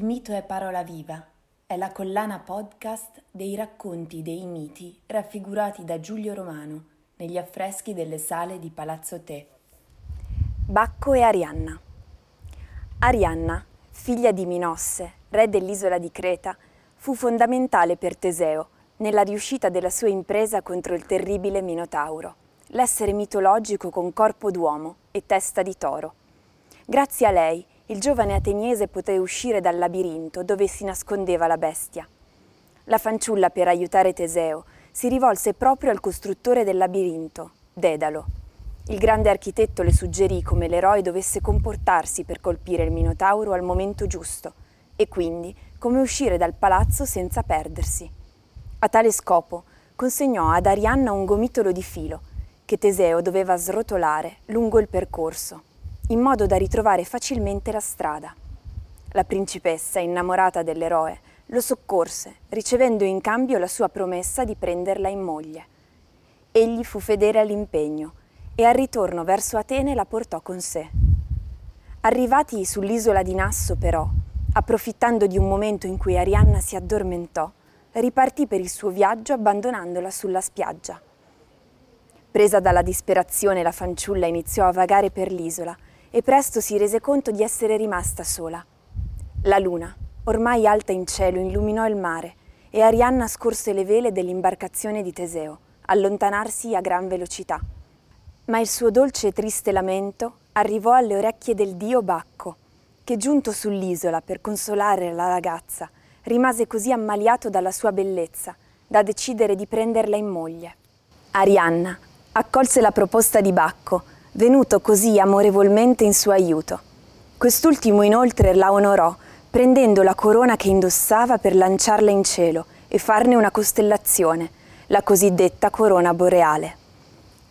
mito è parola viva. È la collana podcast dei racconti dei miti raffigurati da Giulio Romano negli affreschi delle sale di Palazzo Te. Bacco e Arianna. Arianna, figlia di Minosse, re dell'isola di Creta, fu fondamentale per Teseo nella riuscita della sua impresa contro il terribile Minotauro, l'essere mitologico con corpo d'uomo e testa di toro. Grazie a lei, il giovane ateniese poté uscire dal labirinto dove si nascondeva la bestia. La fanciulla, per aiutare Teseo, si rivolse proprio al costruttore del labirinto, Dedalo. Il grande architetto le suggerì come l'eroe dovesse comportarsi per colpire il Minotauro al momento giusto e quindi come uscire dal palazzo senza perdersi. A tale scopo consegnò ad Arianna un gomitolo di filo che Teseo doveva srotolare lungo il percorso in modo da ritrovare facilmente la strada. La principessa, innamorata dell'eroe, lo soccorse, ricevendo in cambio la sua promessa di prenderla in moglie. Egli fu fedele all'impegno e al ritorno verso Atene la portò con sé. Arrivati sull'isola di Nasso, però, approfittando di un momento in cui Arianna si addormentò, ripartì per il suo viaggio abbandonandola sulla spiaggia. Presa dalla disperazione, la fanciulla iniziò a vagare per l'isola e presto si rese conto di essere rimasta sola. La luna, ormai alta in cielo, illuminò il mare e Arianna scorse le vele dell'imbarcazione di Teseo, allontanarsi a gran velocità. Ma il suo dolce e triste lamento arrivò alle orecchie del dio Bacco, che giunto sull'isola per consolare la ragazza, rimase così ammaliato dalla sua bellezza da decidere di prenderla in moglie. Arianna accolse la proposta di Bacco venuto così amorevolmente in suo aiuto. Quest'ultimo inoltre la onorò, prendendo la corona che indossava per lanciarla in cielo e farne una costellazione, la cosiddetta corona boreale,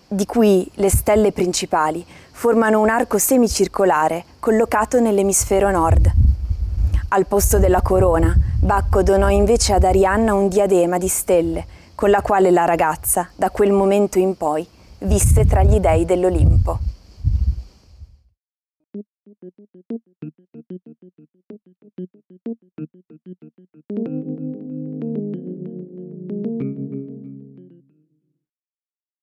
di cui le stelle principali formano un arco semicircolare collocato nell'emisfero nord. Al posto della corona, Bacco donò invece ad Arianna un diadema di stelle, con la quale la ragazza, da quel momento in poi, viste tra gli dei dell'Olimpo.